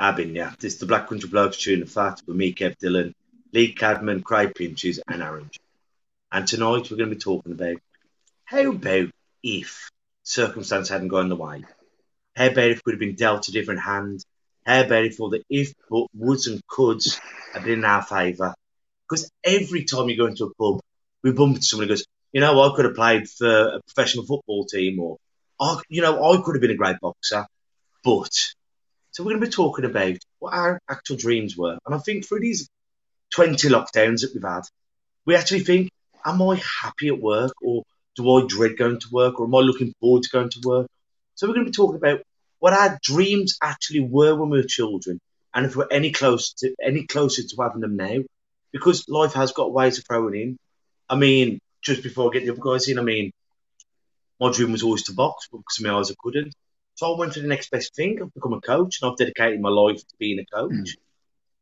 listen. I've been, yeah. This is the Black Country Blokes tune the fat with me, Kev Dillon, Lee Cadman, Craig Pinches, and Orange. And tonight we're going to be talking about how about if circumstance hadn't gone the way? How about if we would have been dealt a different hand? How about if all the if, but, woulds, and coulds had been in our favour? Because every time you go into a pub, we bump into someone who goes, you know, I could have played for a professional football team, or, I, you know, I could have been a great boxer, but so we're going to be talking about what our actual dreams were. And I think through these 20 lockdowns that we've had, we actually think, am I happy at work or do I dread going to work or am I looking forward to going to work? So we're going to be talking about what our dreams actually were when we were children and if we're any closer to any closer to having them now. Because life has got ways of throwing in. I mean, just before I get the other guys in, I mean, my dream was always to box, because my eyes I couldn't. So I went to the next best thing. I've become a coach, and I've dedicated my life to being a coach.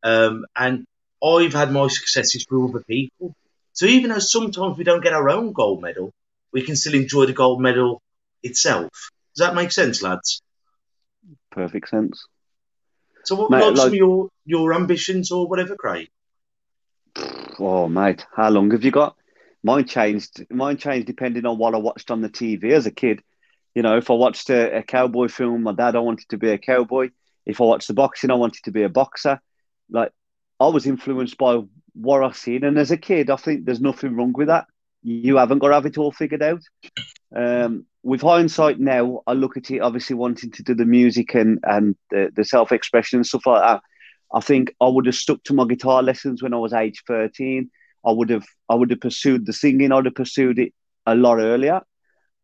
Um, and I've had my successes through other people. So even though sometimes we don't get our own gold medal, we can still enjoy the gold medal itself. Does that make sense, lads? Perfect sense. So what Mate, were like, some of your, your ambitions or whatever, Craig? Oh, mate, how long have you got? Mine changed. Mine changed depending on what I watched on the TV as a kid. You know, if I watched a, a cowboy film, my dad, I wanted to be a cowboy. If I watched the boxing, I wanted to be a boxer. Like, I was influenced by what I've seen. And as a kid, I think there's nothing wrong with that. You haven't got to have it all figured out. Um, with hindsight now, I look at it obviously wanting to do the music and, and the, the self expression and stuff like that. I think I would have stuck to my guitar lessons when I was age 13. I would have I would have pursued the singing, I'd have pursued it a lot earlier.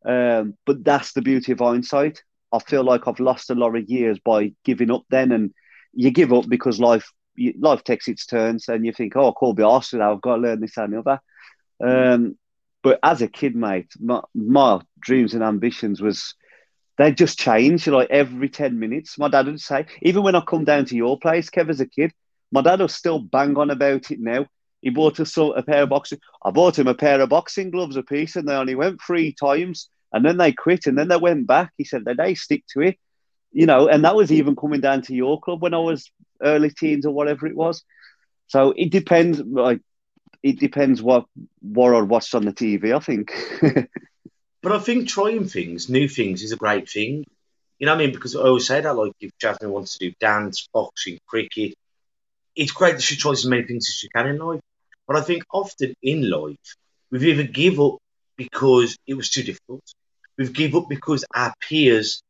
Um, but that's the beauty of hindsight. I feel like I've lost a lot of years by giving up then. And you give up because life you- life takes its turns and you think, oh, Colby Arsenal, I've got to learn this and the other. Um, but as a kid, mate, my, my dreams and ambitions was they just change like every 10 minutes. My dad would say, even when I come down to your place, Kev, as a kid, my dad will still bang on about it now. He bought us a pair of boxing. I bought him a pair of boxing gloves a piece, and they only went three times, and then they quit, and then they went back. He said they stick to it, you know. And that was even coming down to your club when I was early teens or whatever it was. So it depends. Like it depends what what I watched on the TV. I think. But I think trying things, new things, is a great thing. You know what I mean? Because I always say that, like, if Jasmine wants to do dance, boxing, cricket, it's great that she tries as many things as she can in life. But I think often in life, we've either give up because it was too difficult, we've give up because our peers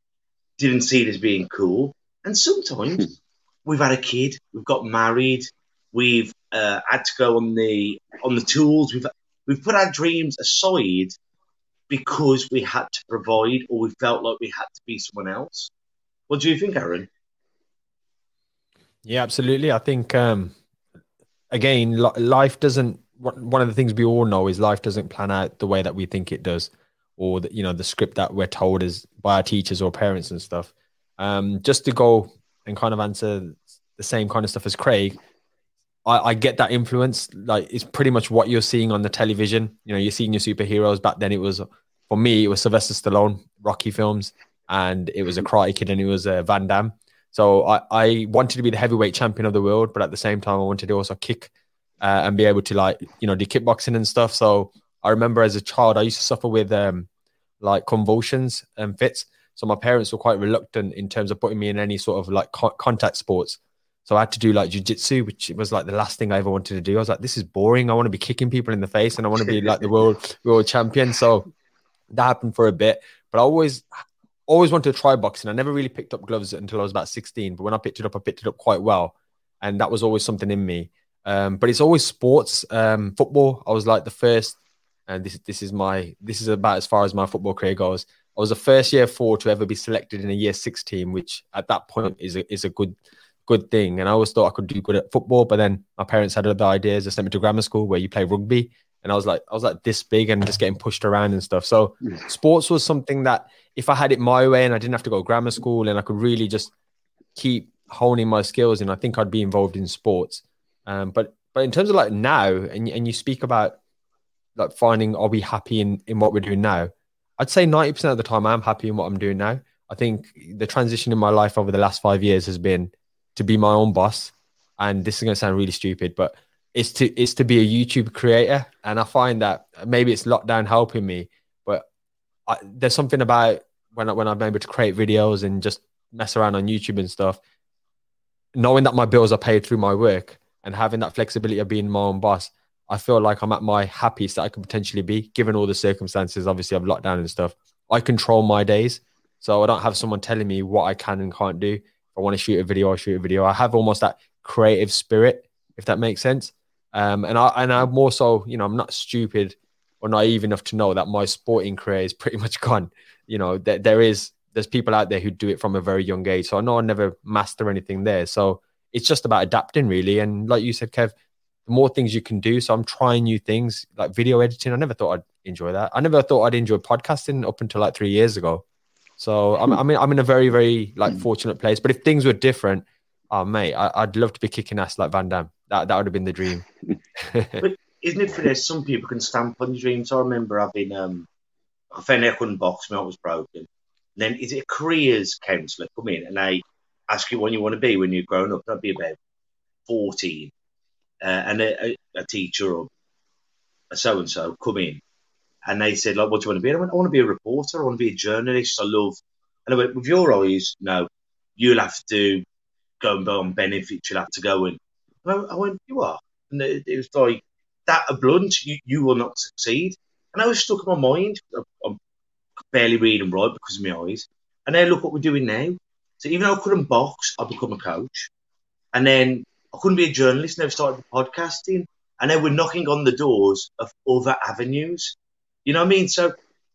didn't see it as being cool, and sometimes we've had a kid, we've got married, we've uh, had to go on the on the tools, we've we've put our dreams aside because we had to provide or we felt like we had to be someone else. What do you think, Aaron? Yeah, absolutely. I think um again, life doesn't. one one of the things we all know is life doesn't plan out the way that we think it does, or the, you know the script that we're told is by our teachers or parents and stuff. Um, just to go and kind of answer the same kind of stuff as Craig, I, I get that influence. Like it's pretty much what you're seeing on the television. You know, you're seeing your superheroes. Back then, it was for me, it was Sylvester Stallone, Rocky films, and it was a Karate Kid, and it was uh, Van Damme. So I, I wanted to be the heavyweight champion of the world, but at the same time, I wanted to also kick uh, and be able to like you know do kickboxing and stuff. So I remember as a child, I used to suffer with um, like convulsions and fits. So my parents were quite reluctant in terms of putting me in any sort of like co- contact sports. So I had to do like jujitsu, which was like the last thing I ever wanted to do. I was like, this is boring. I want to be kicking people in the face and I want to be like the world world champion. So that happened for a bit. But I always always wanted to try boxing. I never really picked up gloves until I was about 16. But when I picked it up, I picked it up quite well. And that was always something in me. Um, but it's always sports. Um, football, I was like the first, and this this is my this is about as far as my football career goes. I was the first year four to ever be selected in a year six team, which at that point is a is a good good thing. And I always thought I could do good at football, but then my parents had other ideas. They sent me to grammar school where you play rugby, and I was like I was like this big and just getting pushed around and stuff. So sports was something that if I had it my way and I didn't have to go to grammar school and I could really just keep honing my skills, and I think I'd be involved in sports. Um, but but in terms of like now, and and you speak about like finding are we happy in in what we're doing now? I'd say 90% of the time I'm happy in what I'm doing now. I think the transition in my life over the last five years has been to be my own boss. And this is going to sound really stupid, but it's to it's to be a YouTube creator. And I find that maybe it's lockdown helping me, but I, there's something about when I, when I'm able to create videos and just mess around on YouTube and stuff, knowing that my bills are paid through my work and having that flexibility of being my own boss. I feel like I'm at my happiest that I could potentially be, given all the circumstances, obviously, of lockdown and stuff. I control my days. So I don't have someone telling me what I can and can't do. If I want to shoot a video, I shoot a video. I have almost that creative spirit, if that makes sense. Um, and I and I'm more so, you know, I'm not stupid or naive enough to know that my sporting career is pretty much gone. You know, that there is there's people out there who do it from a very young age. So I know I never master anything there. So it's just about adapting really. And like you said, Kev, the more things you can do. So I'm trying new things like video editing. I never thought I'd enjoy that. I never thought I'd enjoy podcasting up until like three years ago. So I'm, hmm. I mean, I'm in a very, very like hmm. fortunate place. But if things were different, oh mate, I, would love to be kicking ass like Van Damme. That that would have been the dream. but isn't it for this? Some people can stamp on dreams. I remember having um, I found I couldn't box, my was broken. And then is it a careers counsellor come in and they ask you what you want to be when you're grown up? I'd be about 14 uh, and a, a, teacher or a so and so come in, and they said, like, what do you want to be? And I went, I want to be a reporter. I want to be a journalist. I love. And I went, with your eyes, no, you'll have to go and on benefits. You'll have to go and. and I, I, went, you are. And it, it, was like that. A blunt, you, you will not succeed. And I was stuck in my mind. I'm barely reading right because of my eyes. And then look what we're doing now. So even though I couldn't box, I become a coach. And then I couldn't be a journalist. Never started podcasting, and then we're knocking on the doors of other avenues. You know what I mean? So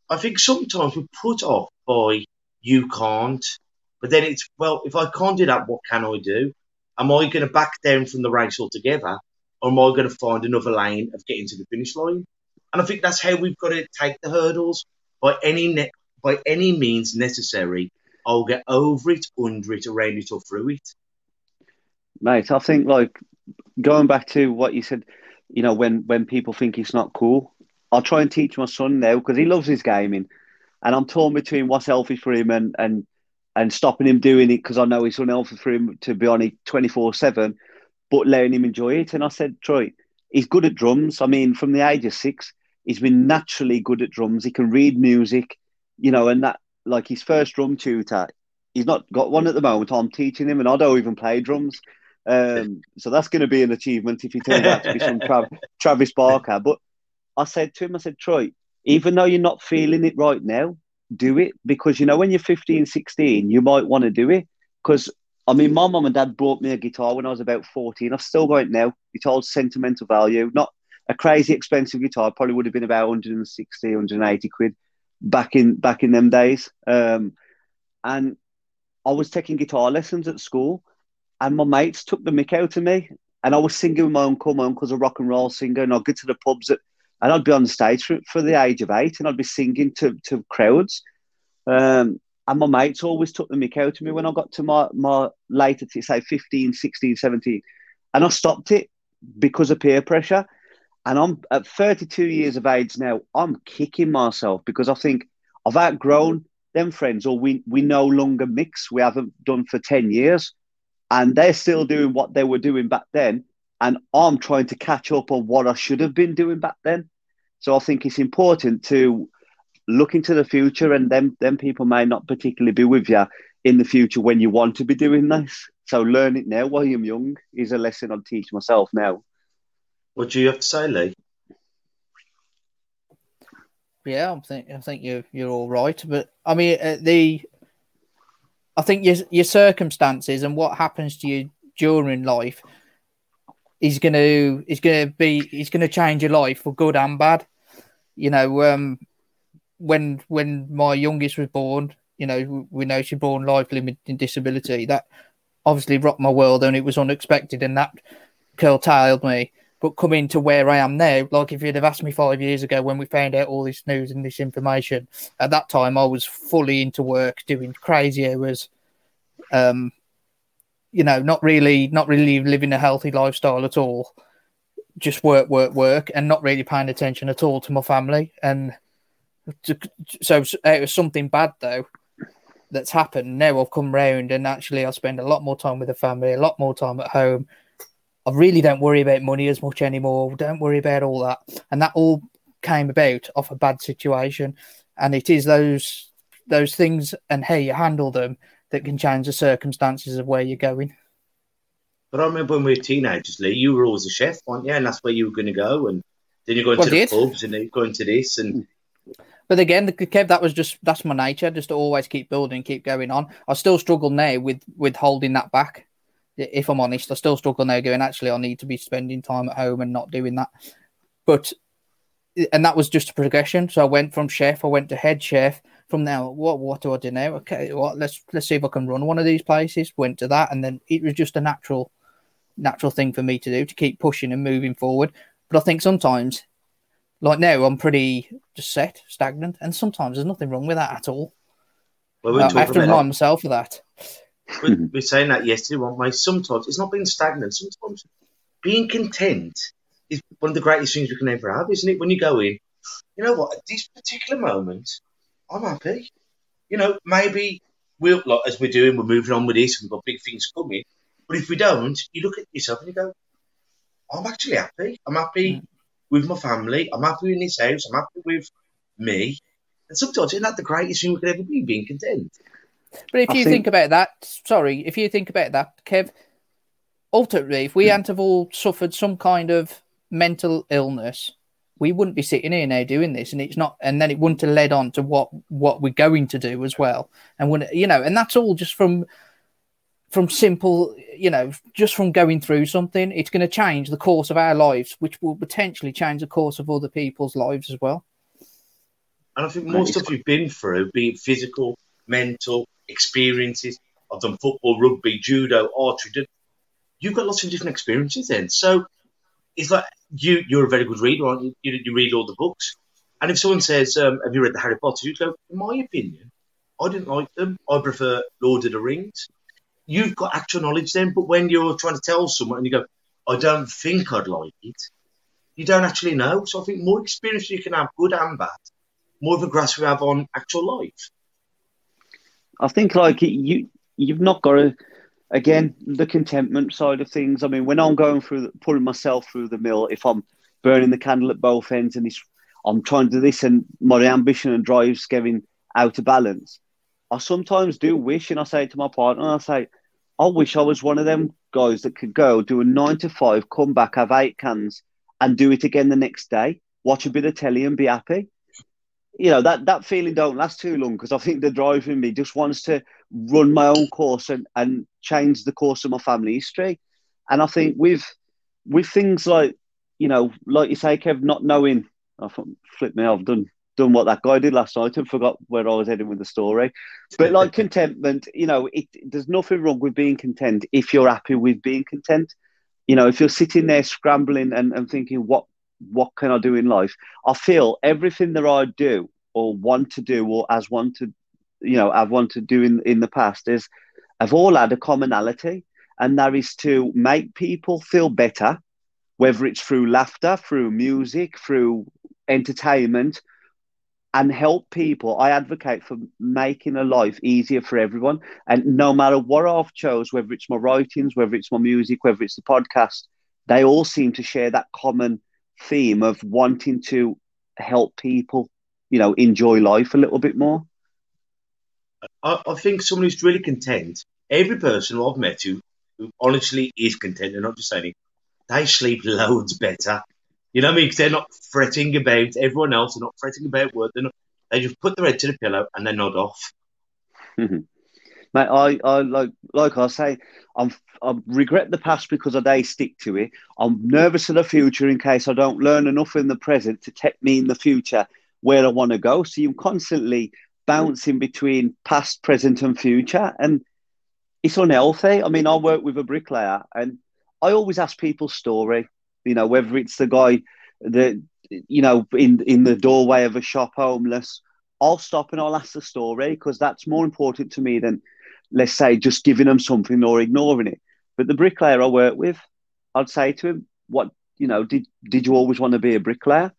I think sometimes we're put off by you can't, but then it's well, if I can't do that, what can I do? Am I going to back down from the race altogether, or am I going to find another lane of getting to the finish line? And I think that's how we've got to take the hurdles by any ne- by any means necessary. I'll get over it, under it, around it, or through it mate. I think like going back to what you said, you know, when when people think it's not cool, I'll try and teach my son now because he loves his gaming, and I'm torn between what's healthy for him and and and stopping him doing it because I know it's unhealthy for him to be on it 24 seven, but letting him enjoy it. And I said, Troy, he's good at drums. I mean, from the age of six, he's been naturally good at drums. He can read music, you know, and that like his first drum tutor. He's not got one at the moment. I'm teaching him, and I don't even play drums. Um, so that's going to be an achievement if he turns out to be some Tra- Travis Barker. But I said to him, I said, Troy, even though you're not feeling it right now, do it because you know when you're 15, 16, you might want to do it. Because I mean, my mum and dad brought me a guitar when I was about 14. I've still got it now. It holds sentimental value. Not a crazy expensive guitar. Probably would have been about 160, 180 quid back in back in them days. Um, and I was taking guitar lessons at school, and my mates took the mick out of me. And I was singing with my uncle. My uncle's a rock and roll singer, and I'd go to the pubs at, and I'd be on the stage for, for the age of eight, and I'd be singing to, to crowds. Um, and my mates always took the mick out of me when I got to my, my later, to say 15, 16, 17. And I stopped it because of peer pressure. And I'm at 32 years of age now, I'm kicking myself because I think I've outgrown them friends, or we, we no longer mix. We haven't done for 10 years and they're still doing what they were doing back then. And i'm trying to catch up on what i should have been doing back then. So i think it's important to look into the future and then then people may not particularly be with you in the future when you want to be doing this. So learn it now while you're young is a lesson i'd teach myself now. What do you have to say lee? Yeah, I think I think you're you're all right, but I mean uh, the I think your your circumstances and what happens to you during life is going to is going to be is going to change your life for good and bad. You know, um, when when my youngest was born, you know, we know she's born life limiting disability. That obviously rocked my world, and it was unexpected, and that curtailed me. But coming to where I am now, like if you'd have asked me five years ago when we found out all this news and this information, at that time I was fully into work, doing crazy hours, um, you know, not really, not really living a healthy lifestyle at all. Just work, work, work, and not really paying attention at all to my family. And to, so it was something bad though that's happened. Now I've come round and actually I spend a lot more time with the family, a lot more time at home. I really don't worry about money as much anymore. Don't worry about all that. And that all came about off a bad situation. And it is those those things and how you handle them that can change the circumstances of where you're going. But I remember when we were teenagers, Lee, you were always a chef, weren't you? And that's where you were going to go. And then you're going Well, to the pubs and then you're going to this. And But again, Kev, that was just that's my nature, just to always keep building, keep going on. I still struggle now with with holding that back. If I'm honest, I still struggle now going, actually, I need to be spending time at home and not doing that. But and that was just a progression. So I went from chef, I went to head chef. From now, what what do I do now? Okay, what let's let's see if I can run one of these places. Went to that, and then it was just a natural natural thing for me to do to keep pushing and moving forward. But I think sometimes, like now, I'm pretty just set, stagnant, and sometimes there's nothing wrong with that at all. well, we um, I have to remind myself of that. We we mm-hmm. were saying that yesterday, weren't we? Sometimes it's not being stagnant. Sometimes being content is one of the greatest things we can ever have, isn't it? When you go in, you know what? At this particular moment, I'm happy. You know, maybe we'll like as we're doing, we're moving on with this, we've got big things coming. But if we don't, you look at yourself and you go, I'm actually happy. I'm happy mm. with my family. I'm happy in this house. I'm happy with me. And sometimes isn't that the greatest thing we could ever be, being content? But if I you think- think about that, sorry, if you think about that, Kev, ultimately, if we hadn't have all suffered some kind of mental illness, we wouldn't be sitting here now doing this, and it's not, and then it wouldn't have led on to what what we're going to do as well, and when you know, and that's all just from from simple, you know, just from going through something, it's going to change the course of our lives, which will potentially change the course of other people's lives as well. And I think most of you've been through, be it physical, mental experiences. I've done football, rugby, judo, archery. You've got lots of different experiences then. So it's like you, you're a very good reader, aren't you? You, you read all the books. And if someone says, um, Have you read the Harry Potter? You go, In my opinion, I didn't like them. I prefer Lord of the Rings. You've got actual knowledge then, but when you're trying to tell someone and you go, I don't think I'd like it, you don't actually know. So I think more experience you can have, good and bad, more of a grasp we have on actual life. I think like you you've not got to again the contentment side of things. I mean, when I'm going through the, pulling myself through the mill, if I'm burning the candle at both ends and it's, I'm trying to do this and my ambition and drive's getting out of balance, I sometimes do wish, and I say to my partner, I say, I wish I was one of them guys that could go do a nine to five, come back, have eight cans, and do it again the next day, watch a bit of telly and be happy you know that that feeling don't last too long because I think the drive in me just wants to run my own course and, and change the course of my family history. And I think with with things like you know, like you say, Kev, not knowing, I thought, flip me, I've done done what that guy did last night and forgot where I was heading with the story. But like contentment, you know, it there's nothing wrong with being content if you're happy with being content. You know, if you're sitting there scrambling and, and thinking, what what can I do in life? I feel everything that I do or want to do or as want to, you know, I've wanted to do in, in the past is I've all had a commonality, and that is to make people feel better, whether it's through laughter, through music, through entertainment, and help people. I advocate for making a life easier for everyone. And no matter what I've chose, whether it's my writings, whether it's my music, whether it's the podcast, they all seem to share that common theme of wanting to help people, you know, enjoy life a little bit more. I, I think someone who's really content, every person who I've met who, who honestly is content, and not just saying they sleep loads better. You know what I mean? they're not fretting about everyone else, they're not fretting about work, they're not, they just put their head to the pillow and they nod off. Mate, I, I like like I say, I'm I regret the past because I day stick to it. I'm nervous of the future in case I don't learn enough in the present to take me in the future where I want to go. So you're constantly bouncing between past, present, and future, and it's unhealthy. I mean, I work with a bricklayer, and I always ask people's story. You know, whether it's the guy that you know in in the doorway of a shop, homeless. I'll stop and I'll ask the story because that's more important to me than, let's say, just giving them something or ignoring it. But the bricklayer I work with, I'd say to him, "What you know? Did did you always want to be a bricklayer?"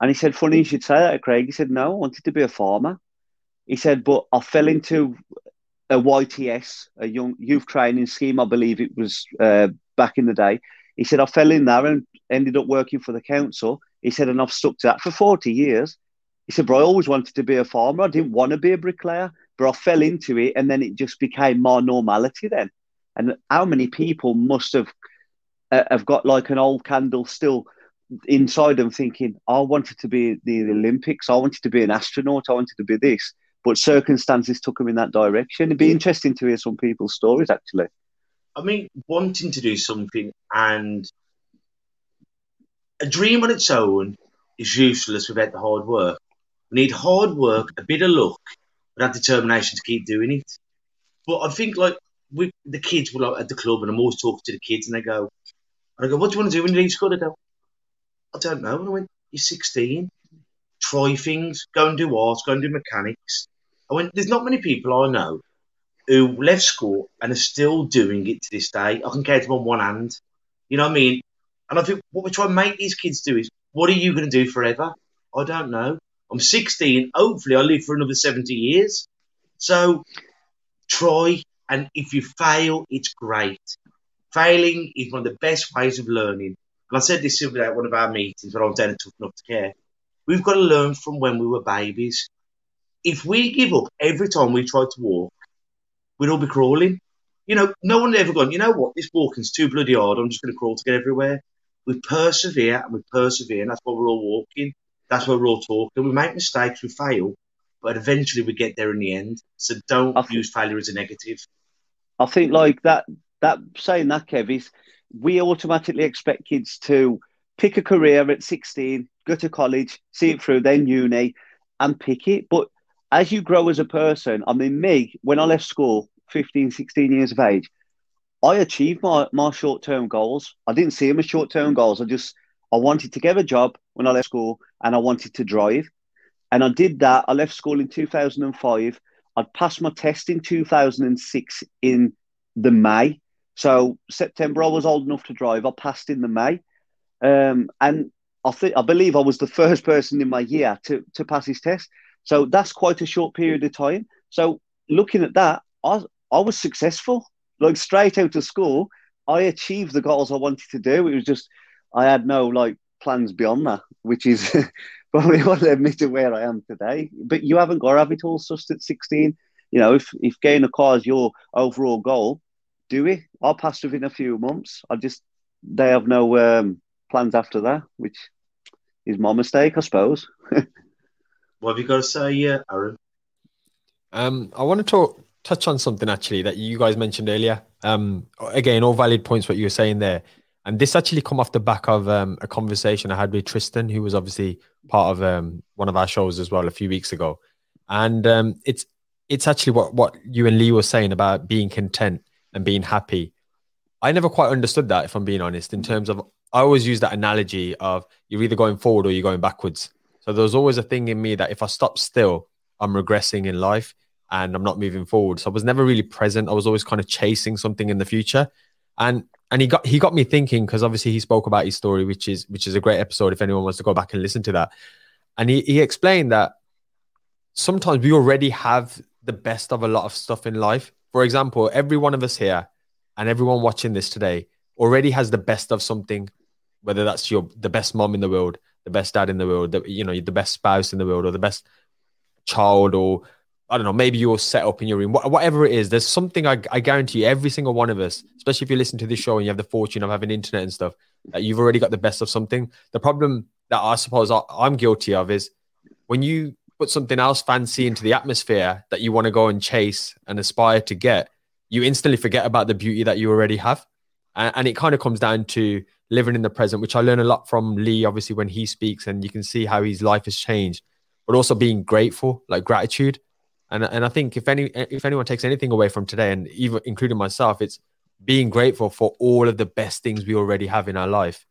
And he said, "Funny you should say that, Craig." He said, "No, I wanted to be a farmer." He said, "But I fell into a YTS, a young youth training scheme. I believe it was uh, back in the day." He said, "I fell in there and ended up working for the council." He said, "And I've stuck to that for forty years." He said, "But I always wanted to be a farmer. I didn't want to be a bricklayer, but I fell into it, and then it just became my normality then." And how many people must have uh, have got like an old candle still inside them, thinking, "I wanted to be the, the Olympics. I wanted to be an astronaut. I wanted to be this." But circumstances took them in that direction. It'd be interesting to hear some people's stories, actually. I mean, wanting to do something and a dream on its own is useless without the hard work. We need hard work, a bit of luck, but that determination to keep doing it. But I think like with the kids were like at the club, and I'm always talking to the kids, and they go, and I go, "What do you want to do when you leave school?" They go, "I don't know." And I went, "You're 16. Try things. Go and do art. Go and do mechanics." I went, "There's not many people I know who left school and are still doing it to this day. I can count them on one hand. You know what I mean? And I think what we try and make these kids do is, what are you going to do forever? I don't know. I'm 16. Hopefully, I live for another 70 years. So try, and if you fail, it's great. Failing is one of the best ways of learning. And I said this at one of our meetings when I was down at Tough Enough to Care. We've got to learn from when we were babies. If we give up every time we try to walk, we'd all be crawling. You know, no one ever gone, you know what, this walking's too bloody hard, I'm just going to crawl to get everywhere. We persevere and we persevere, and that's why we're all walking. That's why we're all talking. We make mistakes, we fail, but eventually we get there in the end. So don't think- use failure as a negative. I think like that that saying that Kev is we automatically expect kids to pick a career at 16, go to college, see it through, then uni, and pick it. But as you grow as a person, I mean, me, when I left school, 15, 16 years of age, I achieved my, my short term goals. I didn't see them as short term goals. I just, I wanted to get a job when I left school and I wanted to drive. And I did that. I left school in 2005. I'd passed my test in 2006 in the May. So September, I was old enough to drive. I passed in the May. Um, and I think I believe I was the first person in my year to, to pass his test. So that's quite a short period of time. So looking at that, I, I was successful. Like straight out of school, I achieved the goals I wanted to do. It was just I had no like plans beyond that, which is probably what led me to where I am today. But you haven't got to have it all sussed at 16. You know, if, if getting a car is your overall goal, do it. I'll pass within a few months. I just, they have no um, plans after that, which is my mistake, I suppose. What have you got to say, uh, Aaron? Um, I want to talk touch on something actually that you guys mentioned earlier. Um, again, all valid points what you were saying there, and this actually come off the back of um, a conversation I had with Tristan, who was obviously part of um, one of our shows as well a few weeks ago, and um, it's it's actually what what you and Lee were saying about being content and being happy. I never quite understood that, if I'm being honest, in terms of I always use that analogy of you're either going forward or you're going backwards. So there's always a thing in me that if I stop still, I'm regressing in life and I'm not moving forward. So I was never really present. I was always kind of chasing something in the future. And and he got he got me thinking because obviously he spoke about his story, which is which is a great episode if anyone wants to go back and listen to that. And he, he explained that sometimes we already have the best of a lot of stuff in life. For example, every one of us here and everyone watching this today already has the best of something, whether that's your the best mom in the world, the best dad in the world, the, you know, the best spouse in the world, or the best child, or I don't know, maybe you're set up in your room, whatever it is. There's something I, I guarantee every single one of us, especially if you listen to this show and you have the fortune of having internet and stuff, that you've already got the best of something. The problem that I suppose I, I'm guilty of is when you put something else fancy into the atmosphere that you want to go and chase and aspire to get, you instantly forget about the beauty that you already have. And, and it kind of comes down to living in the present, which I learn a lot from Lee, obviously, when he speaks, and you can see how his life has changed. but also being grateful, like gratitude. And and I think if any if anyone takes anything away from today, and even including myself, it's being grateful for all of the best things we already have in our life.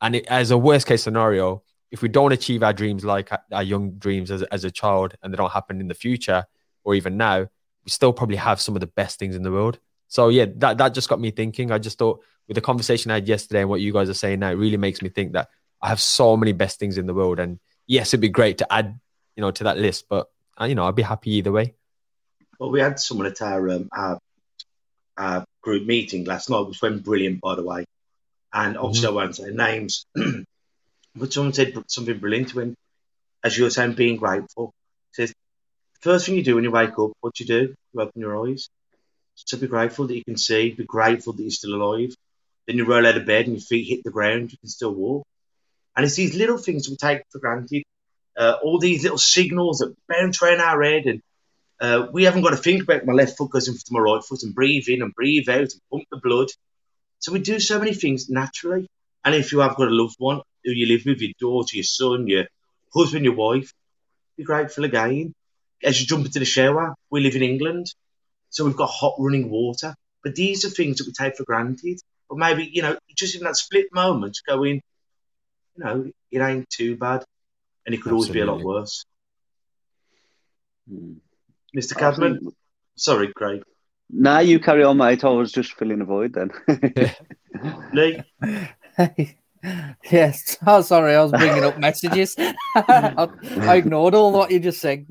And it, as a worst case scenario, if we don't achieve our dreams like our young dreams as, as a child and they don't happen in the future or even now, we still probably have some of the best things in the world. So yeah, that, that just got me thinking. I just thought with the conversation I had yesterday and what you guys are saying now, it really makes me think that I have so many best things in the world. And yes, it'd be great to add, you know, to that list, but you know, I'd be happy either way. Well, we had someone at our, um, our, our group meeting last night, which went brilliant, by the way. And obviously, mm-hmm. I won't say names, but someone said something brilliant to him, as you were saying, being grateful. He says, first thing you do when you wake up, what you do? You open your eyes. So be grateful that you can see, be grateful that you're still alive. Then you roll out of bed and your feet hit the ground, you can still walk. And it's these little things we take for granted, uh, all these little signals that bounce around our head. And uh, we haven't got to think about my left foot goes into my right foot and breathe in and breathe out and pump the blood. So we do so many things naturally. And if you have got a loved one who you live with, your daughter, your son, your husband, your wife, be grateful again. As you jump into the shower, we live in England, so we've got hot running water. But these are things that we take for granted. But maybe, you know, just in that split moment, going, you know, it ain't too bad. And it could Absolutely. always be a lot worse. Hmm. Mr. Cadman? Sorry, Craig. Nah, you carry on, mate. I was just filling a void then. Lee? yes. Oh, sorry. I was bringing up messages. I, I, ignored all what you just said.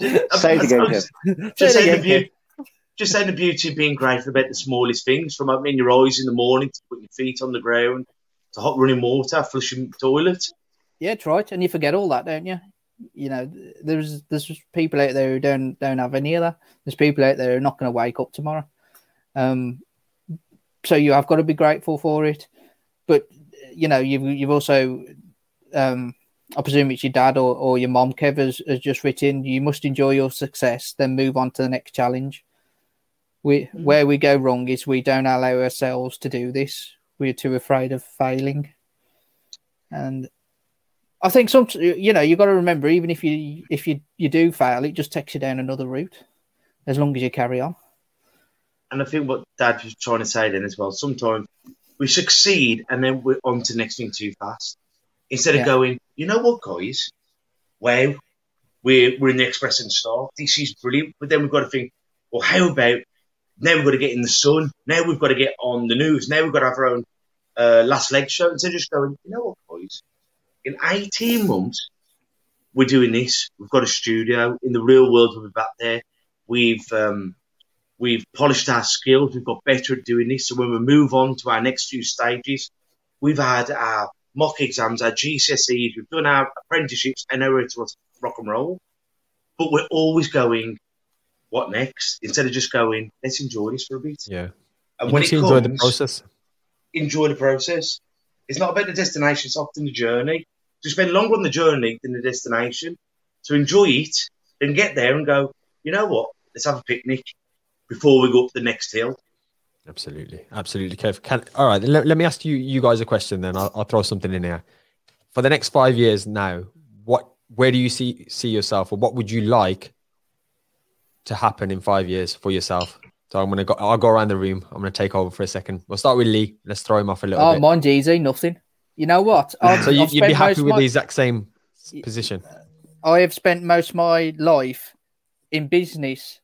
Say it again, just, just, saying the beauty, just saying the beauty of being grateful about the smallest things, from opening your eyes in the morning to putting your feet on the ground to hot running water, flushing the toilet. Yeah, it's right. And you forget all that, don't you? You know, there's there's people out there who don't don't have any of that. There's people out there who are not going to wake up tomorrow. Um, so you have got to be grateful for it. But you know, you've you've also, um, I presume it's your dad or, or your mom, Kev, has, has just written. You must enjoy your success, then move on to the next challenge. We mm-hmm. where we go wrong is we don't allow ourselves to do this. We're too afraid of failing, and I think some you know you got to remember even if you if you you do fail, it just takes you down another route, as long as you carry on. And I think what Dad was trying to say then as well. Sometimes we succeed and then we're on to the next thing too fast. Instead of yeah. going, you know what, guys? Wow, we're, we're in the Express and Star. This is brilliant. But then we've got to think, well, how about now we've got to get in the sun? Now we've got to get on the news. Now we've got to have our own uh, last leg show. Instead of just going, you know what, guys? In 18 months, we're doing this. We've got a studio. In the real world, we'll be back there. We've um, We've polished our skills. We've got better at doing this. So when we move on to our next few stages, we've had our mock exams, our GCSEs, we've done our apprenticeships, and now we're to rock and roll. But we're always going, what next? Instead of just going, let's enjoy this for a bit. Yeah. And you when it comes, enjoy the process. Enjoy the process. It's not about the destination, it's often the journey. To spend longer on the journey than the destination. To enjoy it, then get there and go, you know what? Let's have a picnic before we go up the next hill. Absolutely, absolutely, Kev. Can, all right, let, let me ask you you guys a question. Then I'll, I'll throw something in here. For the next five years now, what where do you see see yourself, or what would you like to happen in five years for yourself? So I'm gonna go. I'll go around the room. I'm gonna take over for a second. We'll start with Lee. Let's throw him off a little. Oh, bit. mine's easy. Nothing. You know what? I've, so you, would be happy with my... the exact same position. I have spent most of my life in business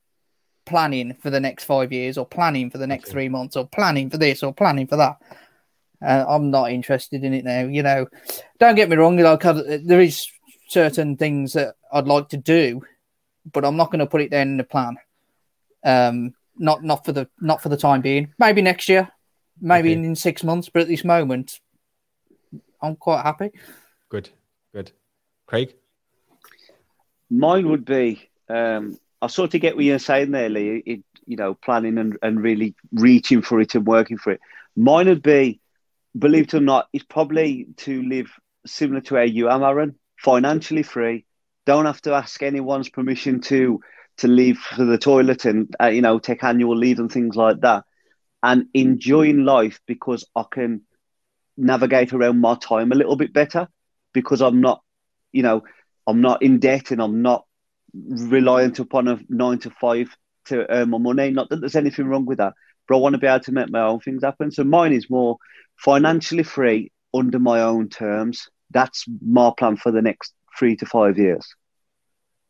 planning for the next five years or planning for the next three months or planning for this or planning for that. Uh, I'm not interested in it now. You know, don't get me wrong. Like there is certain things that I'd like to do, but I'm not going to put it down in the plan. Um, not not for the not for the time being. Maybe next year, maybe okay. in, in six months. But at this moment, I'm quite happy. Good, good. Craig, mine would be um, I sort of get what you're saying there, Lee. It, you know, planning and, and really reaching for it and working for it. Mine would be, believe it or not, it's probably to live similar to how you are, Aaron, financially free. Don't have to ask anyone's permission to to leave for the toilet and uh, you know take annual leave and things like that, and enjoying life because I can navigate around my time a little bit better because I'm not, you know, I'm not in debt and I'm not reliant upon a nine to five to earn my money. Not that there's anything wrong with that, but I want to be able to make my own things happen. So mine is more financially free under my own terms. That's my plan for the next three to five years.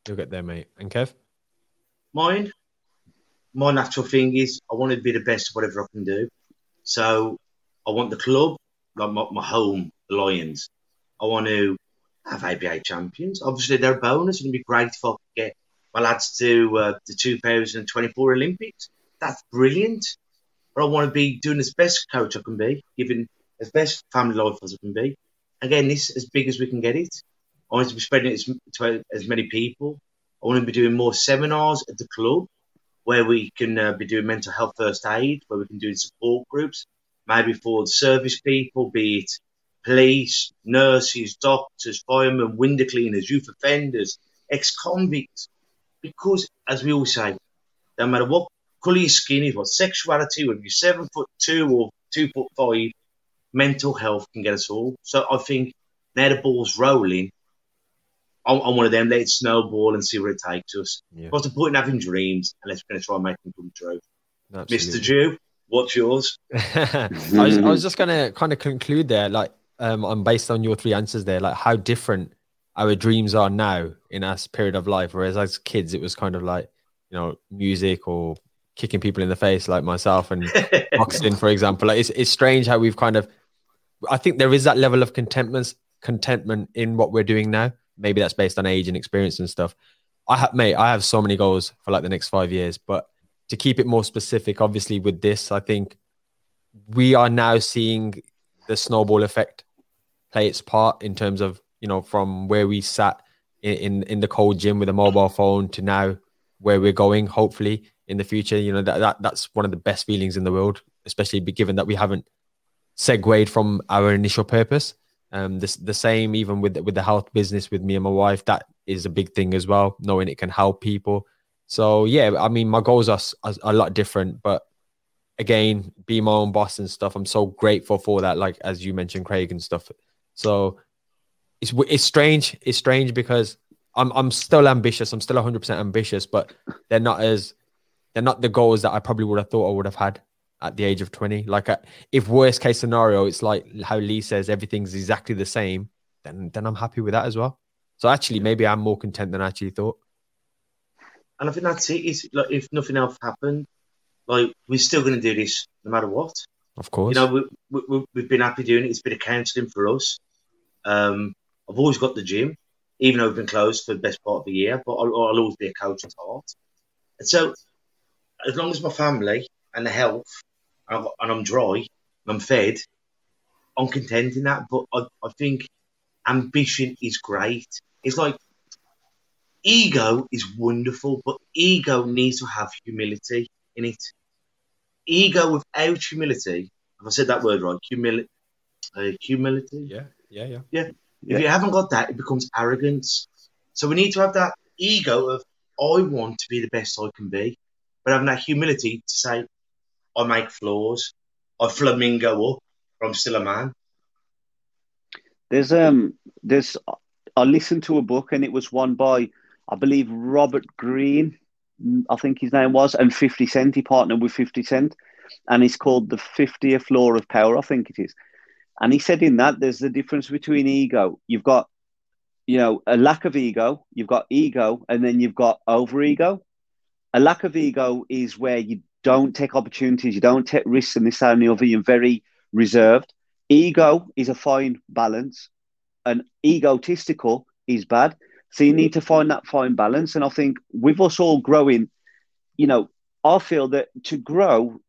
You'll get there, mate. And Kev? Mine, my natural thing is I want to be the best at whatever I can do. So I want the club, like my, my home, Lions. I want to have ABA champions. Obviously, they're a bonus. It'd be great if I could get my lads to uh, the 2024 Olympics. That's brilliant. But I want to be doing as best coach I can be, giving as best family life as I can be. Again, this as big as we can get it. I want to be spreading it to as many people. I want to be doing more seminars at the club where we can uh, be doing mental health first aid, where we can do support groups, maybe for the service people, be it police, nurses, doctors, firemen, window cleaners, youth offenders, ex-convicts. Because, as we all say, no matter what colour your skin is, what sexuality, whether you're seven foot two or two foot five, mental health can get us all. So I think now the ball's rolling, I'm, I'm one of them. Let it snowball and see where it takes us. Yeah. What's the point in having dreams unless we're going to try and make them come true? Mr. Absolutely. Jew, what's yours? I, was, I was just gonna kind of conclude there, like um, on based on your three answers there, like how different our dreams are now in our period of life. Whereas as kids, it was kind of like you know music or kicking people in the face, like myself and boxing, for example. Like it's it's strange how we've kind of. I think there is that level of contentment contentment in what we're doing now. Maybe that's based on age and experience and stuff. I have, mate, I have so many goals for like the next five years, but to keep it more specific, obviously with this, I think we are now seeing the snowball effect play its part in terms of you know from where we sat in in, in the cold gym with a mobile phone to now where we're going. Hopefully in the future, you know that, that that's one of the best feelings in the world, especially given that we haven't segued from our initial purpose. Um, this the same even with with the health business with me and my wife. That is a big thing as well, knowing it can help people. So yeah, I mean, my goals are, are a lot different, but again, be my own boss and stuff. I'm so grateful for that. Like as you mentioned, Craig and stuff. So it's it's strange. It's strange because I'm I'm still ambitious. I'm still 100 percent ambitious, but they're not as they're not the goals that I probably would have thought I would have had at the age of 20. Like, if worst case scenario, it's like how Lee says everything's exactly the same, then then I'm happy with that as well. So actually, maybe I'm more content than I actually thought. And I think that's it. It's like if nothing else happened, like we're still going to do this no matter what. Of course. You know, we, we, we- we've been happy doing it. It's been a counselling for us. Um, I've always got the gym, even though we've been closed for the best part of the year, but I'll, I'll always be a coach at heart. And so, as long as my family and the health, and, I've, and I'm dry, and I'm fed, I'm content in that. But I, I think ambition is great. It's like ego is wonderful, but ego needs to have humility in it. Ego without humility, if I said that word right, humility, uh, humility. yeah, yeah, yeah. If you haven't got that, it becomes arrogance. So we need to have that ego of I want to be the best I can be, but having that humility to say I make flaws, I flamingo up, but I'm still a man. There's um there's I listened to a book and it was one by I believe Robert Greene, mm, I think his name was, and 50 Cent. He partnered with 50 Cent, and it's called the 50th Law of Power, I think it is. And he said in that there's the difference between ego. You've got, you know, a lack of ego, you've got ego, and then you've got over ego. A lack of ego is where you don't take opportunities, you don't take risks, and this that, and the other. You're very reserved. Ego is a fine balance, and egotistical is bad. So you need to find that fine balance. And I think with us all growing, you know, I feel that to grow,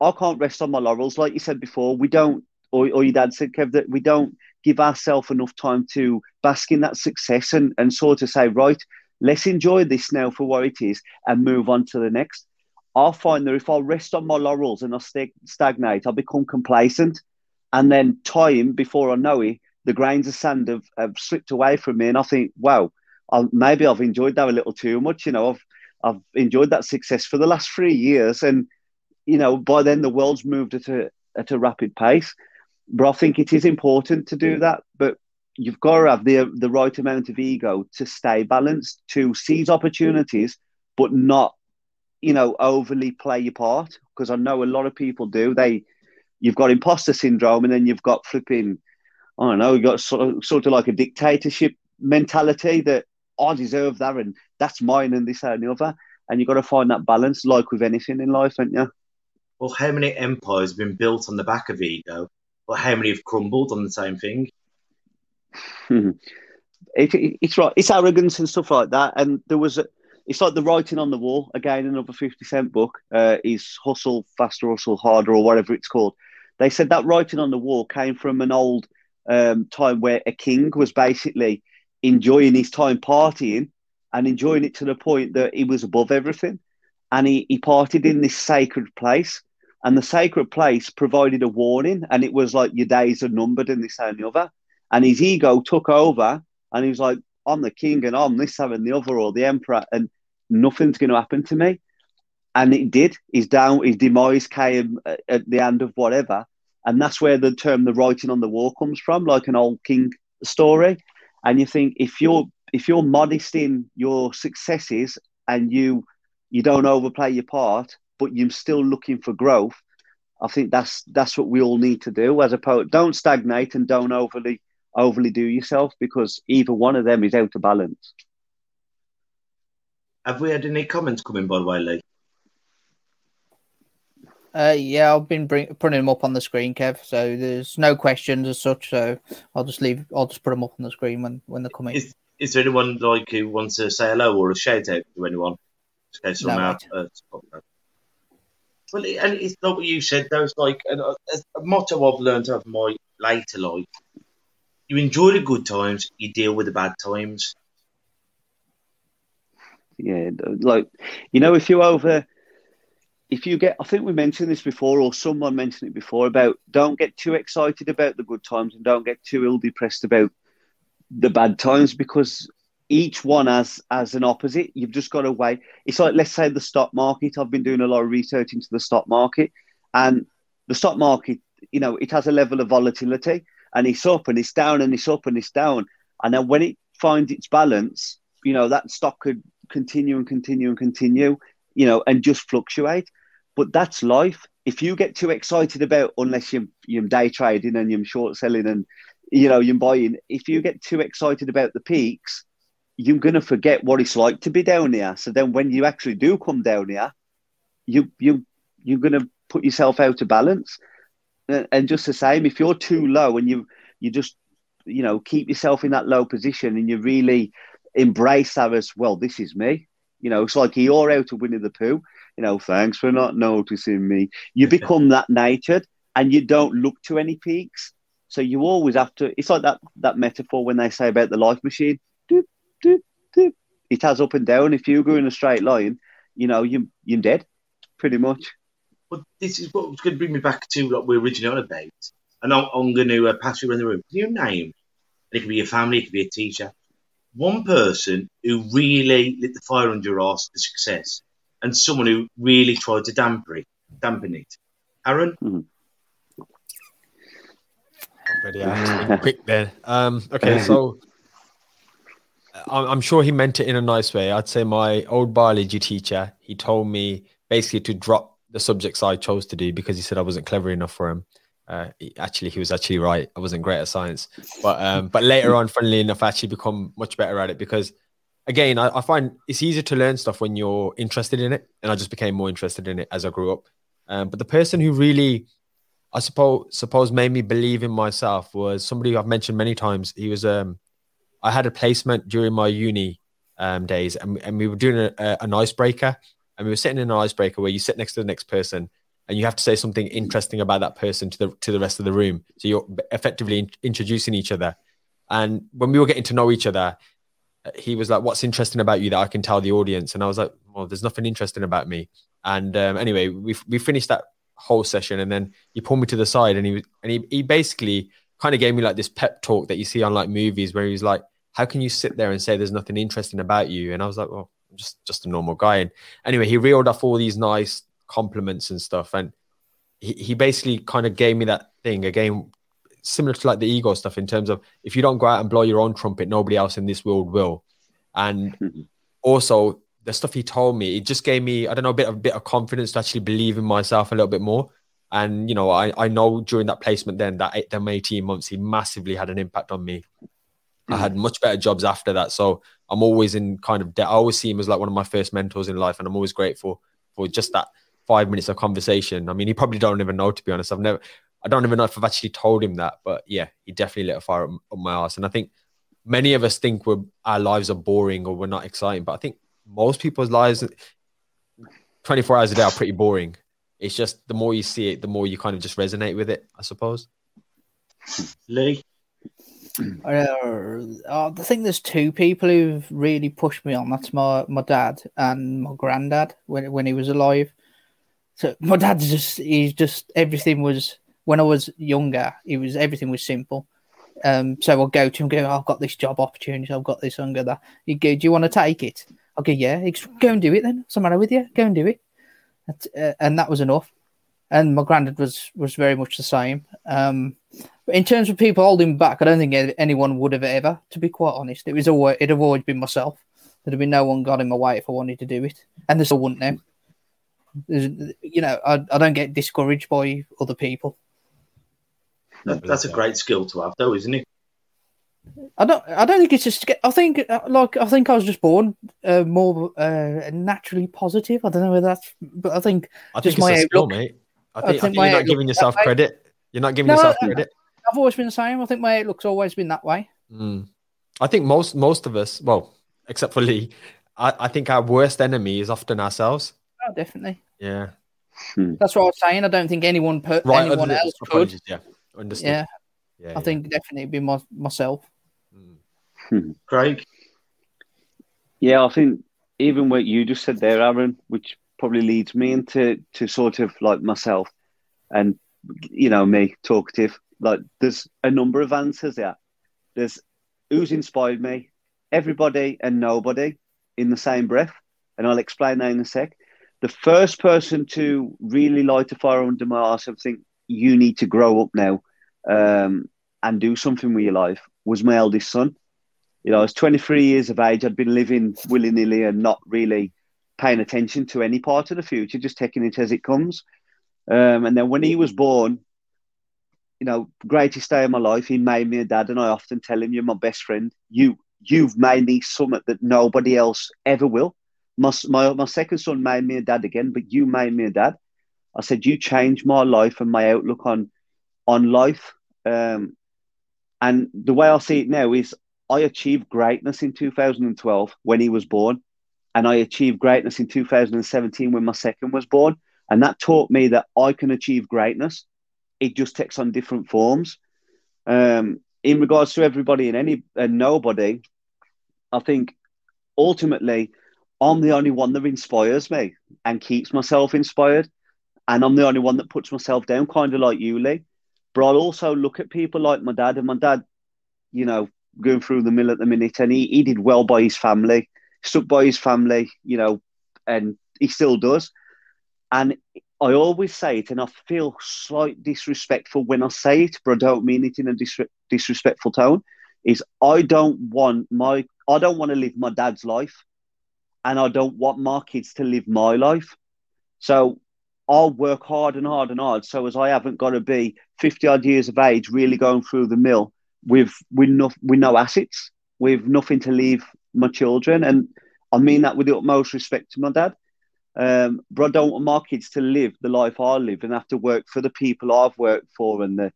I can't rest on my laurels. Like you said before, we don't, or, or your dad said, Kev, that we don't give ourselves enough time to bask in that success and, and sort of say, right, let's enjoy this now for what it is and move on to the next. I find that if I rest on my laurels and I stay, stagnate, I become complacent. And then time, before I know it, the grains of sand have, have slipped away from me. And I think, wow, I'll, maybe I've enjoyed that a little too much. You know, I've, I've enjoyed that success for the last three years. And, you know, by then the world's moved at a, at a rapid pace. But I think it is important to do that. But you've got to have the the right amount of ego to stay balanced, to seize opportunities, but not, you know, overly play your part. Because I know a lot of people do. They, you've got imposter syndrome, and then you've got flipping, I don't know, got sort of sort of like a dictatorship mentality that I deserve that, and that's mine, and this and the other. And you've got to find that balance, like with anything in life, haven't you? Well, how many empires have been built on the back of ego, but how many have crumbled on the same thing? it, it, it's right. It's arrogance and stuff like that. And there was, a, it's like the writing on the wall. Again, another Fifty Cent book uh, is hustle faster, hustle harder, or whatever it's called. They said that writing on the wall came from an old um, time where a king was basically enjoying his time partying and enjoying it to the point that he was above everything. And he, he partied in this sacred place. And the sacred place provided a warning, and it was like your days are numbered and this and the other. And his ego took over. And he was like i'm the king and i'm this that and the other or the emperor and nothing's going to happen to me. And it did. His down his demise came at the end of whatever and that's where the term the writing on the wall comes from like an old king story and you think if you're if you're modest in your successes and you you don't overplay your part but you're still looking for growth i think that's that's what we all need to do as opposed don't stagnate and don't overly overly do yourself because either one of them is out of balance. Have we had any comments coming by the way, Lee? Uh, yeah, I've been bring, putting them up on the screen, Kev. So there's no questions as such. So I'll just leave. I'll just put them up on the screen when when they're coming. Is, is there anyone like who wants to say hello or a shout out to anyone? Okay, so No, now, uh, well, it- and it's not what you said. Though it's like a, a, a motto I've learned of my later life. You enjoy the good times, you deal with the bad times. Yeah, like you know, if you're over, if you get, I think we mentioned this before, or someone mentioned it before about don't get too excited about the good times and don't get too ill depressed about the bad times because each one has has an opposite. You've just got to weigh. It's like let's say the stock market. I've been doing a lot of research into the stock market, and the stock market, you know, it has a level of volatility, and it's up and it's down and it's up and it's down, and then when it finds its balance, you know, that stock could continue and continue and continue, you know, and just fluctuate. But that's life. If you get too excited about, unless you're, you're day trading and you're short selling and you know you're buying, if you get too excited about the peaks, you're gonna forget what it's like to be down here. So then, when you actually do come down here, you you you're gonna put yourself out of balance. And and just the same, if you're too low and you you just you know keep yourself in that low position and you really embrace that as well. This is me. You know, it's like you're out of Winnie the Pooh. You know, thanks for not noticing me. You become that natured, and you don't look to any peaks. So you always have to. It's like that that metaphor when they say about the life machine. Doop, doop, doop. It has up and down. If you go in a straight line, you know you you're dead, pretty much. But this is what's going to bring me back to what we originally on about. And I'm, I'm going to uh, pass you around the room. Can you name? It could be your family, it could be a teacher. One person who really lit the fire under your arse for success, and someone who really tried to dampen it. Dampen it. Aaron, Already asked. quick there. Um, okay, so I'm, I'm sure he meant it in a nice way. I'd say my old biology teacher, he told me basically to drop the subjects I chose to do because he said I wasn't clever enough for him. Uh, actually, he was actually right. I wasn't great at science, but um, but later on, funnily enough, I actually become much better at it because, again, I, I find it's easier to learn stuff when you're interested in it, and I just became more interested in it as I grew up. Um, but the person who really I suppose suppose made me believe in myself was somebody I've mentioned many times. He was um I had a placement during my uni um days and, and we were doing a, a, an icebreaker and we were sitting in an icebreaker where you sit next to the next person and you have to say something interesting about that person to the to the rest of the room. So you're effectively in- introducing each other. And when we were getting to know each other, uh, he was like, "What's interesting about you that I can tell the audience?" And I was like, "Well, there's nothing interesting about me." And um, anyway, we we finished that whole session, and then he pulled me to the side, and he was and he he basically kind of gave me like this pep talk that you see on like movies, where he was like, "How can you sit there and say there's nothing interesting about you?" And I was like, "Well, I'm just just a normal guy." And anyway, he reeled off all these nice compliments and stuff, and he, he basically kind of gave me that thing again similar to like the ego stuff in terms of if you don't go out and blow your own trumpet, nobody else in this world will. And also the stuff he told me, it just gave me, I don't know, a bit of a bit of confidence to actually believe in myself a little bit more. And you know, I, I know during that placement then that eight, them 18 months, he massively had an impact on me. I had mm. much better jobs after that. So I'm always in kind of debt. I always see him as like one of my first mentors in life, and I'm always grateful for just that five minutes of conversation. I mean, he probably don't even know to be honest. I've never I don't even know if I've actually told him that, but yeah, he definitely lit a fire up, up my ass. And I think many of us think we're our lives are boring or we're not exciting, but I think most people's lives 24 hours a day are pretty boring. It's just the more you see it, the more you kind of just resonate with it, I suppose. Lee, Uh, I think there's two people who've really pushed me on. That's my, my dad and my granddad when when he was alive. So my dad's just he's just everything was when I was younger. He was everything was simple. Um, so I'll go to him, go, I've got this job opportunity, I've got this hunger that. You go, do you want to take it? I'll go, yeah. Go and do it then. What's the matter with you? Go and do it. Uh, and that was enough. And my granddad was was very much the same. Um, in terms of people holding back, I don't think anyone would have ever. To be quite honest, it was always it'd have always been myself. There'd have been no one got in my way if I wanted to do it, and there still wouldn't now. There's, you know, I, I don't get discouraged by other people. that's a great skill to have, though, isn't it? I don't. I don't think it's just. I think uh, like I think I was just born uh, more uh, naturally positive. I don't know whether that's, but I think I think Just it's my a skill, outlook. mate. I I think, I think think you're not outlook giving yourself credit. You're not giving No, yourself credit. I've always been the same. I think my outlook's always been that way. Mm. I think most most of us, well, except for Lee, I, I think our worst enemy is often ourselves. Oh, definitely. Yeah. That's what I was saying. I don't think anyone put Right. anyone other else could. Yeah. Understood. Yeah, Yeah. I yeah. think definitely be my, myself. Mm. Craig, Yeah, I think even what you just said there, Aaron, which probably leads me into to sort of like myself and you know me, talkative. Like there's a number of answers there. There's who's inspired me, everybody and nobody in the same breath, and I'll explain that in a sec. The first person to really light a fire under my ass and think you need to grow up now um, and do something with your life was my eldest son you know, I was 23 years of age. I'd been living willy nilly and not really paying attention to any part of the future, just taking it as it comes. Um, and then when he was born, you know, greatest day of my life, he made me a dad. And I often tell him, You're my best friend. You, you've made me something that nobody else ever will. My, my, my second son made me a dad again, but you made me a dad. I said, You changed my life and my outlook on, on life. Um, and the way I see it now is I achieved greatness in 2012 when he was born, and I achieved greatness in 2017 when my second was born. And that taught me that I can achieve greatness. It just takes on different forms. Um, in regards to everybody and any and nobody, I think ultimately I'm the only one that inspires me and keeps myself inspired. And I'm the only one that puts myself down, kind of like you, Lee. But I'll also look at people like my dad, and my dad, you know, going through the mill at the minute, and he, he did well by his family, stuck by his family, you know, and he still does. And I always say it, and I feel slight disrespectful when I say it, but I don't mean it in a dis- disrespectful tone. Is I don't want my I don't want to live my dad's life, and I don't want my kids to live my life. So I'll work hard and hard and hard, so as I haven't got to be fifty odd years of age, really going through the mill with with no with no assets, with nothing to leave my children, and I mean that with the utmost respect to my dad. Um, but I don't want my kids to live the life I live and have to work for the people I've worked for, and the,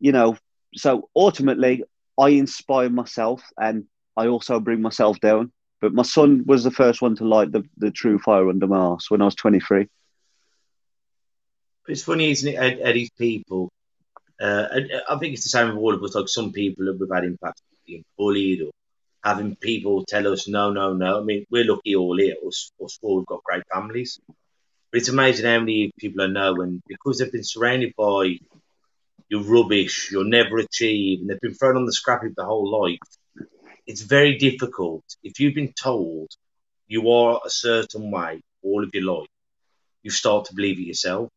you know. So ultimately, I inspire myself, and I also bring myself down. But my son was the first one to light the, the true fire under my arse when I was twenty three. it's funny, isn't it? Ed, Eddie's people. Uh, I think it's the same with all of us. Like some people that we've had impact being bullied or having people tell us no, no, no. I mean, we're lucky all here. Us, us four, we've got great families. But it's amazing how many people I know, and because they've been surrounded by your rubbish, you'll never achieve, and they've been thrown on the scrap heap the whole life. It's very difficult if you've been told you are a certain way all of your life. You start to believe it yourself.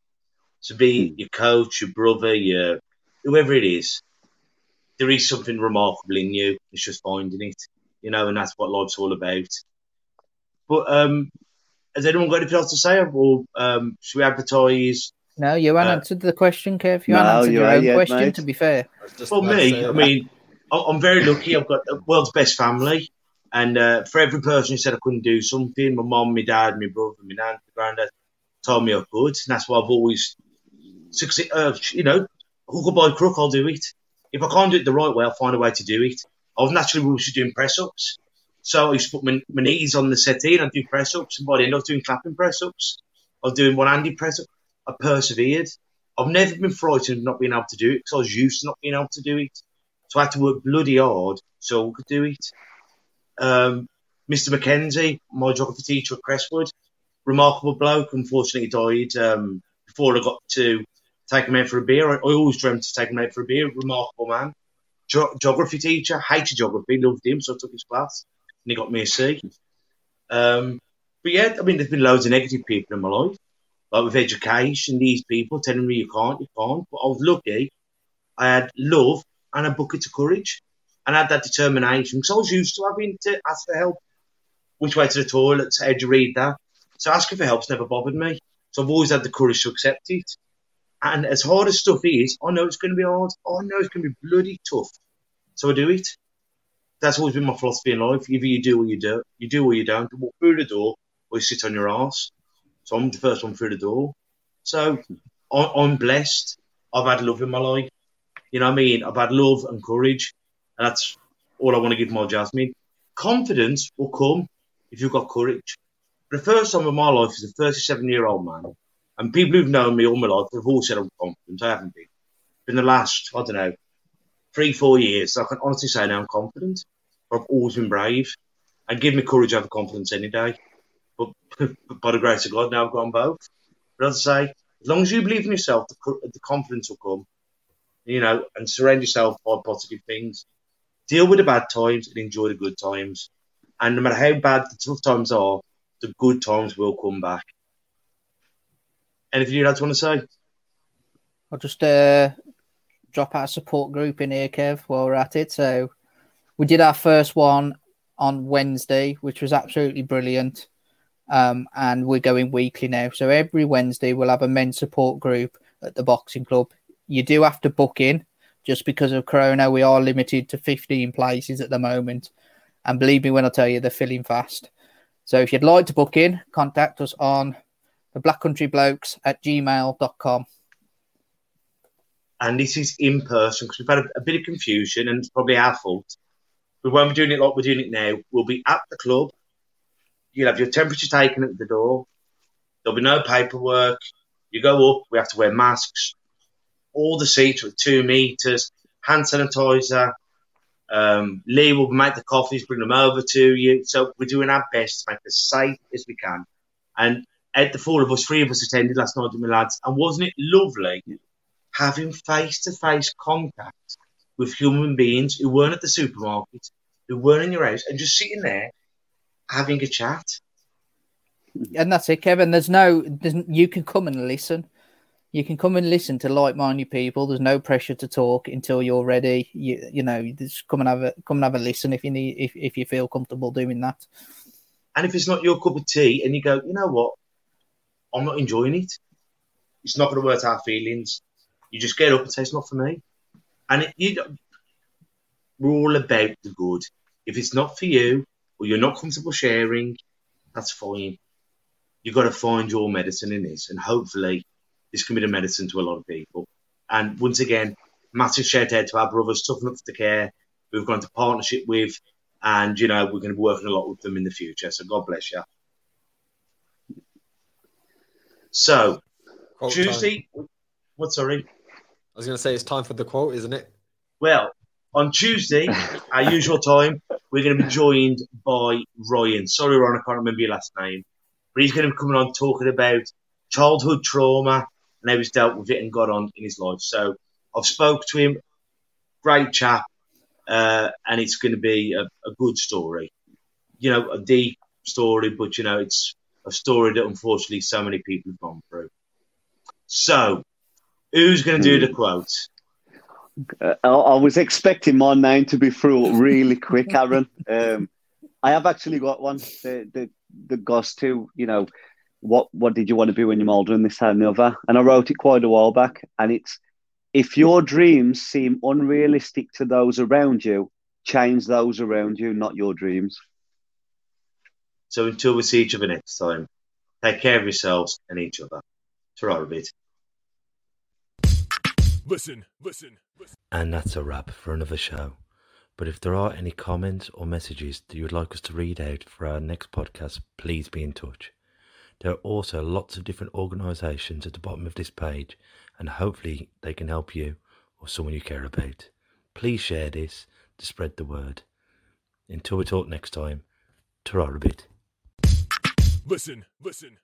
So be it your coach, your brother, your whoever it is, there is something remarkable in you. It's just finding it, you know, and that's what life's all about. But um, has anyone got anything else to say? Or um, should we advertise? No, you haven't Uh, answered the question, Kev. You no, haven't answered your own yet, question, mate. to be fair. For me, I mean, I- I'm very lucky. I've got the world's best family. And uh, for every person who said I couldn't do something, my mum, my dad, my brother, my nan, my granddad told me I could. And that's why I've always succeed. Uh, you know, hook or by crook, I'll do it. If I can't do it the right way, I'll find a way to do it. I was naturally always doing press ups. So I used to put my, my knees on the settee and I'd do press ups. And by the end, I was doing clapping press ups. I was doing one handed press up. I persevered. I've never been frightened of not being able to do it because I was used to not being able to do it. So I had to work bloody hard so we could do it. Um, Mr. McKenzie, my geography teacher at Crestwood, remarkable bloke. Unfortunately, died um, before I got to take him out for a beer. I, I always dreamt to take him out for a beer. Remarkable man. Ge- geography teacher, hated geography, loved him, so I took his class, and he got me a C. Um, but yeah, I mean, there's been loads of negative people in my life, like with education, these people telling me you can't, you can't. But I was lucky. I had love and a bucket of courage, and I had that determination because I was used to having to ask for help. Which way to the toilets? How do you read that? So asking for help's never bothered me. So I've always had the courage to accept it. And as hard as stuff is, I know it's going to be hard. I know it's going to be bloody tough. So I do it. That's always been my philosophy in life. Either you do or you don't. You do or you don't. You walk through the door or you sit on your ass. So I'm the first one through the door. So I'm blessed. I've had love in my life. You know what I mean? Had love and courage. And that's all I want to give my Jasmine. Confidence will come if you've got courage. The first time in my life as a 37 year old man, and people who've known me all my life have all said I'm confident. I haven't been. In the last, I don't know, three, four years, I can honestly say now I'm confident. I've always been brave. And give me courage over confidence any day. But by the grace of God, now I've got both. But as I say, as long as you believe in yourself, the, the confidence will come. You know, and surround yourself by positive things. Deal with the bad times and enjoy the good times. And no matter how bad the tough times are, the good times will come back. Anything you lads want to say? I'll just uh, drop our support group in here, Kev, while we're at it. So we did our first one on Wednesday, which was absolutely brilliant. Um, and we're going weekly now. So every Wednesday we'll have a men's support group at the boxing club. You do have to book in just because of Corona. We are limited to 15 places at the moment. And believe me when I tell you, they're filling fast. So if you'd like to book in, contact us on the Black Country Blokes at gmail.com. And this is in person because we've had a, a bit of confusion and it's probably our fault. We won't be doing it like we're doing it now. We'll be at the club. You'll have your temperature taken at the door. There'll be no paperwork. You go up, we have to wear masks. All the seats at two meters, hand sanitizer. Um, Lee will make the coffees, bring them over to you. So we're doing our best to make as safe as we can. And at the four of us, three of us attended last night with my lads. And wasn't it lovely having face to face contact with human beings who weren't at the supermarket, who weren't in your house, and just sitting there having a chat? and that's it, Kevin. There's no, there's, you can come and listen. You can come and listen to like-minded people. There's no pressure to talk until you're ready. You, you know, just come and have a come and have a listen if you need, if, if you feel comfortable doing that. And if it's not your cup of tea, and you go, you know what, I'm not enjoying it. It's not going to hurt our feelings. You just get up and say it's not for me. And it, you, we're all about the good. If it's not for you, or you're not comfortable sharing, that's fine. You've got to find your medicine in this, and hopefully, this can be the medicine to a lot of people. And once again, massive shout out to our brothers, Tough Enough to Care, who we've gone into partnership with, and you know we're going to be working a lot with them in the future. So God bless you. So Quote time. Tuesday, what? Sorry. I was going to say it's time for the quote, isn't it? Well, on Tuesday, our usual time, we're going to be joined by Ryan. Sorry, Ron, I can't remember your last name, but he's going to be coming on talking about childhood trauma and how he's dealt with it and got on in his life. So I've spoke to him, great chap, uh, and it's going to be a, a good story. You know, a deep story, but you know, it's a story that unfortunately so many people have gone through. So, who's going to do the quote? Uh, I, I was expecting my name to be through really quick, Aaron. Um, I have actually got one. The the the goes to you know what what did you want to be when you're older and this that, and the other. And I wrote it quite a while back, and it's if your dreams seem unrealistic to those around you, change those around you, not your dreams. So until we see each other next time, take care of yourselves and each other. Ta-ra a bit. Listen, listen, listen. And that's a wrap for another show. But if there are any comments or messages that you would like us to read out for our next podcast, please be in touch. There are also lots of different organisations at the bottom of this page, and hopefully they can help you or someone you care about. Please share this to spread the word. Until we talk next time, ta. Listen, listen.